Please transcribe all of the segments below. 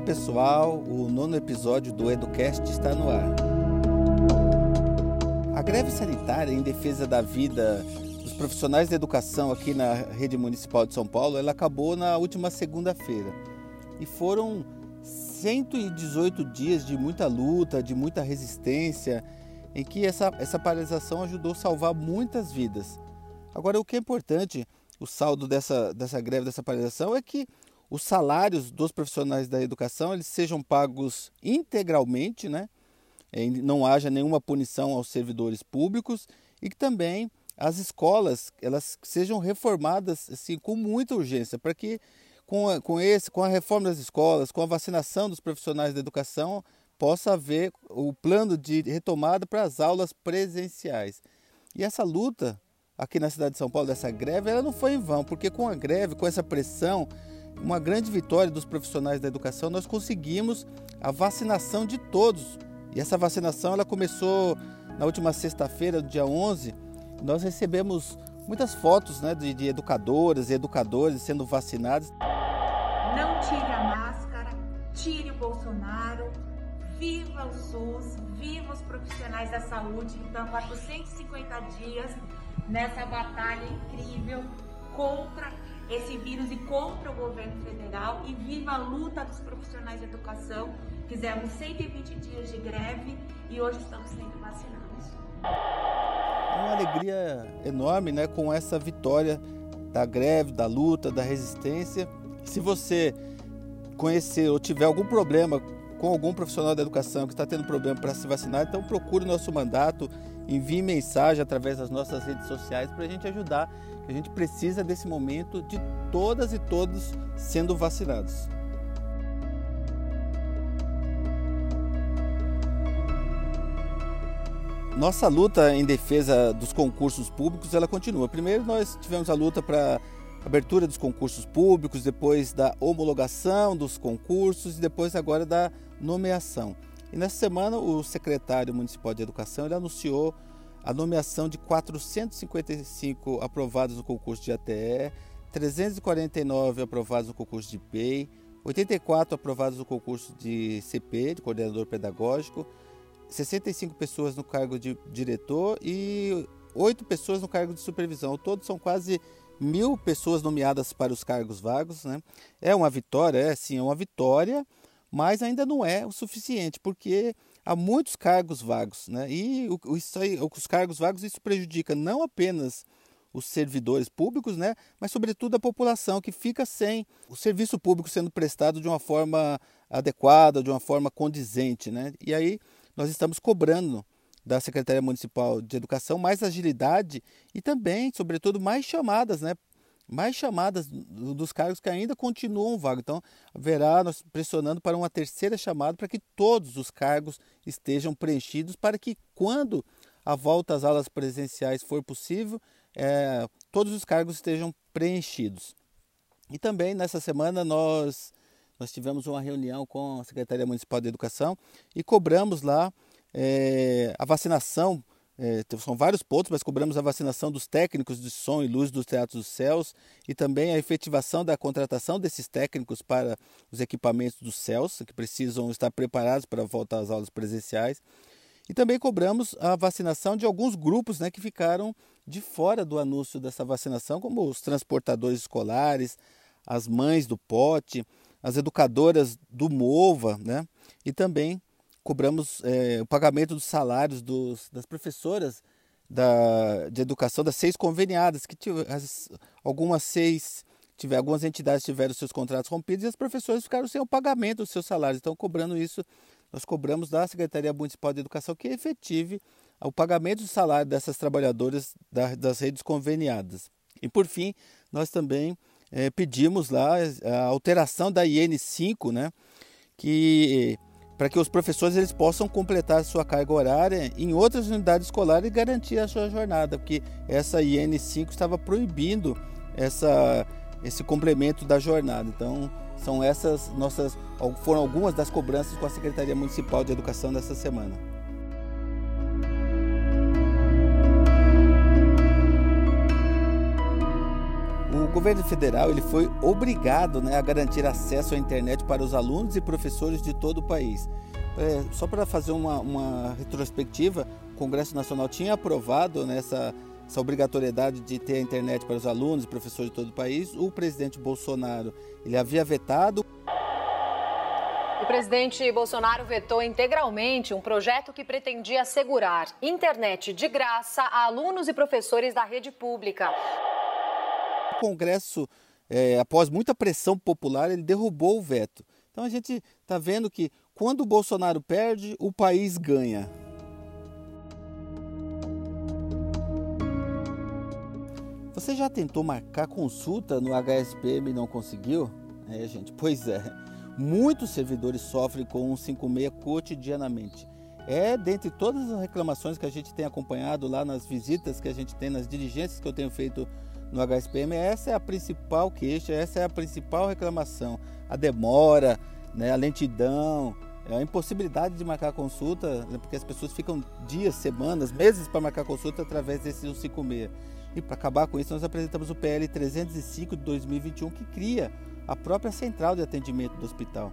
Olá pessoal, o nono episódio do Educast está no ar. A greve sanitária em defesa da vida dos profissionais da educação aqui na rede municipal de São Paulo, ela acabou na última segunda-feira. E foram 118 dias de muita luta, de muita resistência, em que essa, essa paralisação ajudou a salvar muitas vidas. Agora, o que é importante, o saldo dessa, dessa greve, dessa paralisação, é que os salários dos profissionais da educação eles sejam pagos integralmente, né? não haja nenhuma punição aos servidores públicos e que também as escolas elas sejam reformadas assim, com muita urgência, para que com, a, com, esse, com a reforma das escolas, com a vacinação dos profissionais da educação, possa haver o plano de retomada para as aulas presenciais. E essa luta aqui na cidade de São Paulo, dessa greve, ela não foi em vão, porque com a greve, com essa pressão, uma grande vitória dos profissionais da educação, nós conseguimos a vacinação de todos. E essa vacinação ela começou na última sexta-feira, dia 11. Nós recebemos muitas fotos né, de, de educadoras e educadores sendo vacinados. Não tire a máscara, tire o Bolsonaro, viva o SUS, viva os profissionais da saúde. Então, 450 dias nessa batalha incrível contra esse vírus e contra o governo federal e viva a luta dos profissionais de educação. Fizemos 120 dias de greve e hoje estamos sendo vacinados. É uma alegria enorme, né, com essa vitória da greve, da luta, da resistência. Se você conhecer ou tiver algum problema com algum profissional da educação que está tendo problema para se vacinar, então procure nosso mandato, envie mensagem através das nossas redes sociais para a gente ajudar a gente precisa desse momento de todas e todos sendo vacinados. Nossa luta em defesa dos concursos públicos, ela continua. Primeiro nós tivemos a luta para abertura dos concursos públicos, depois da homologação dos concursos e depois agora da nomeação. E nessa semana o secretário municipal de educação ele anunciou a nomeação de 455 aprovados no concurso de ATE, 349 aprovados no concurso de PEI, 84 aprovados no concurso de CP, de coordenador pedagógico, 65 pessoas no cargo de diretor e 8 pessoas no cargo de supervisão. Todos são quase mil pessoas nomeadas para os cargos vagos. Né? É uma vitória, é sim, é uma vitória, mas ainda não é o suficiente, porque há muitos cargos vagos, né? E o, os cargos vagos isso prejudica não apenas os servidores públicos, né? Mas sobretudo a população que fica sem o serviço público sendo prestado de uma forma adequada, de uma forma condizente, né? E aí nós estamos cobrando da Secretaria Municipal de Educação mais agilidade e também, sobretudo, mais chamadas, né? Mais chamadas dos cargos que ainda continuam vagos. Então, haverá nós pressionando para uma terceira chamada para que todos os cargos estejam preenchidos, para que quando a volta às aulas presenciais for possível, é, todos os cargos estejam preenchidos. E também nessa semana nós, nós tivemos uma reunião com a Secretaria Municipal de Educação e cobramos lá é, a vacinação é, são vários pontos, mas cobramos a vacinação dos técnicos de som e luz dos Teatros dos Céus e também a efetivação da contratação desses técnicos para os equipamentos dos céus, que precisam estar preparados para voltar às aulas presenciais. E também cobramos a vacinação de alguns grupos né, que ficaram de fora do anúncio dessa vacinação, como os transportadores escolares, as mães do pote, as educadoras do MOVA, né, e também cobramos é, o pagamento dos salários dos, das professoras da, de educação, das seis conveniadas, que as, algumas seis, tiver, algumas entidades tiveram seus contratos rompidos e as professoras ficaram sem o pagamento dos seus salários. Então, cobrando isso, nós cobramos da Secretaria Municipal de Educação que efetive o pagamento do salário dessas trabalhadoras da, das redes conveniadas. E, por fim, nós também é, pedimos lá a alteração da IN5, né, que para que os professores eles possam completar sua carga horária em outras unidades escolares e garantir a sua jornada, porque essa IN5 estava proibindo essa, esse complemento da jornada. Então, são essas nossas foram algumas das cobranças com a Secretaria Municipal de Educação dessa semana. Governo federal ele foi obrigado né, a garantir acesso à internet para os alunos e professores de todo o país. É, só para fazer uma, uma, retrospectiva, o Congresso Nacional tinha aprovado nessa né, essa obrigatoriedade de ter a internet para os alunos e professores de todo o país. O presidente Bolsonaro ele havia vetado. O presidente Bolsonaro vetou integralmente um projeto que pretendia assegurar internet de graça a alunos e professores da rede pública. Congresso, é, após muita pressão popular, ele derrubou o veto. Então a gente está vendo que quando o Bolsonaro perde, o país ganha. Você já tentou marcar consulta no HSPM e não conseguiu? É, gente, pois é. Muitos servidores sofrem com o 56 cotidianamente. É dentre todas as reclamações que a gente tem acompanhado lá nas visitas que a gente tem, nas diligências que eu tenho feito no HSPM, essa é a principal queixa, essa é a principal reclamação. A demora, né, a lentidão, a impossibilidade de marcar consulta, né, porque as pessoas ficam dias, semanas, meses para marcar consulta através desse 156. E para acabar com isso, nós apresentamos o PL 305 de 2021, que cria a própria central de atendimento do hospital.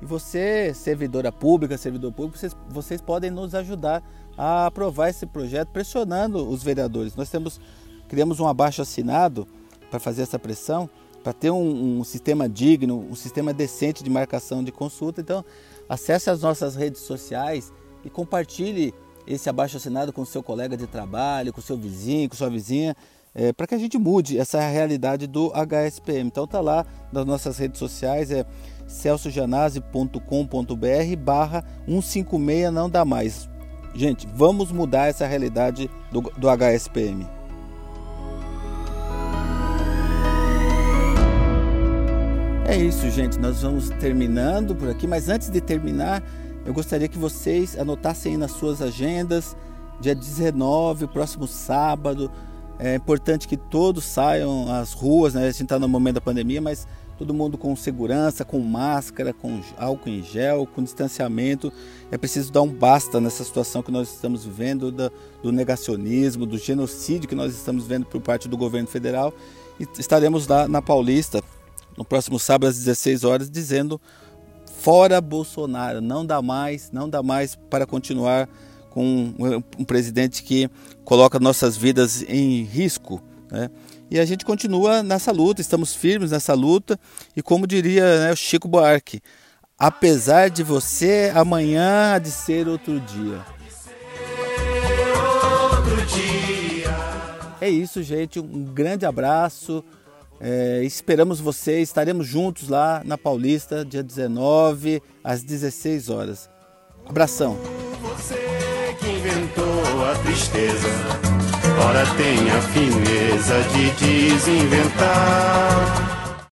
E você, servidora pública, servidor público, vocês, vocês podem nos ajudar a aprovar esse projeto pressionando os vereadores. Nós temos, criamos um abaixo assinado para fazer essa pressão, para ter um, um, sistema digno, um sistema decente de marcação de consulta. Então, acesse as nossas redes sociais e compartilhe esse abaixo assinado com seu colega de trabalho, com seu vizinho, com sua vizinha, é, para que a gente mude essa realidade do HSPM. Então tá lá nas nossas redes sociais, é celsojanase.com.br barra 156 não dá mais. Gente, vamos mudar essa realidade do, do HSPM. É isso, gente. Nós vamos terminando por aqui, mas antes de terminar, eu gostaria que vocês anotassem nas suas agendas, dia 19, próximo sábado. É importante que todos saiam às ruas, né? A gente está no momento da pandemia, mas todo mundo com segurança, com máscara, com álcool em gel, com distanciamento. É preciso dar um basta nessa situação que nós estamos vivendo, do, do negacionismo, do genocídio que nós estamos vendo por parte do governo federal. E estaremos lá na Paulista no próximo sábado às 16 horas dizendo fora Bolsonaro, não dá mais, não dá mais para continuar com um, um presidente que coloca nossas vidas em risco, né? E a gente continua nessa luta, estamos firmes nessa luta e como diria né, o Chico Buarque, apesar de você, amanhã há de ser outro dia. É isso, gente. Um grande abraço. É, esperamos vocês, estaremos juntos lá na Paulista, dia 19, às 16 horas. Abração. Você que inventou a tristeza, ora tem a fineza de desinventar.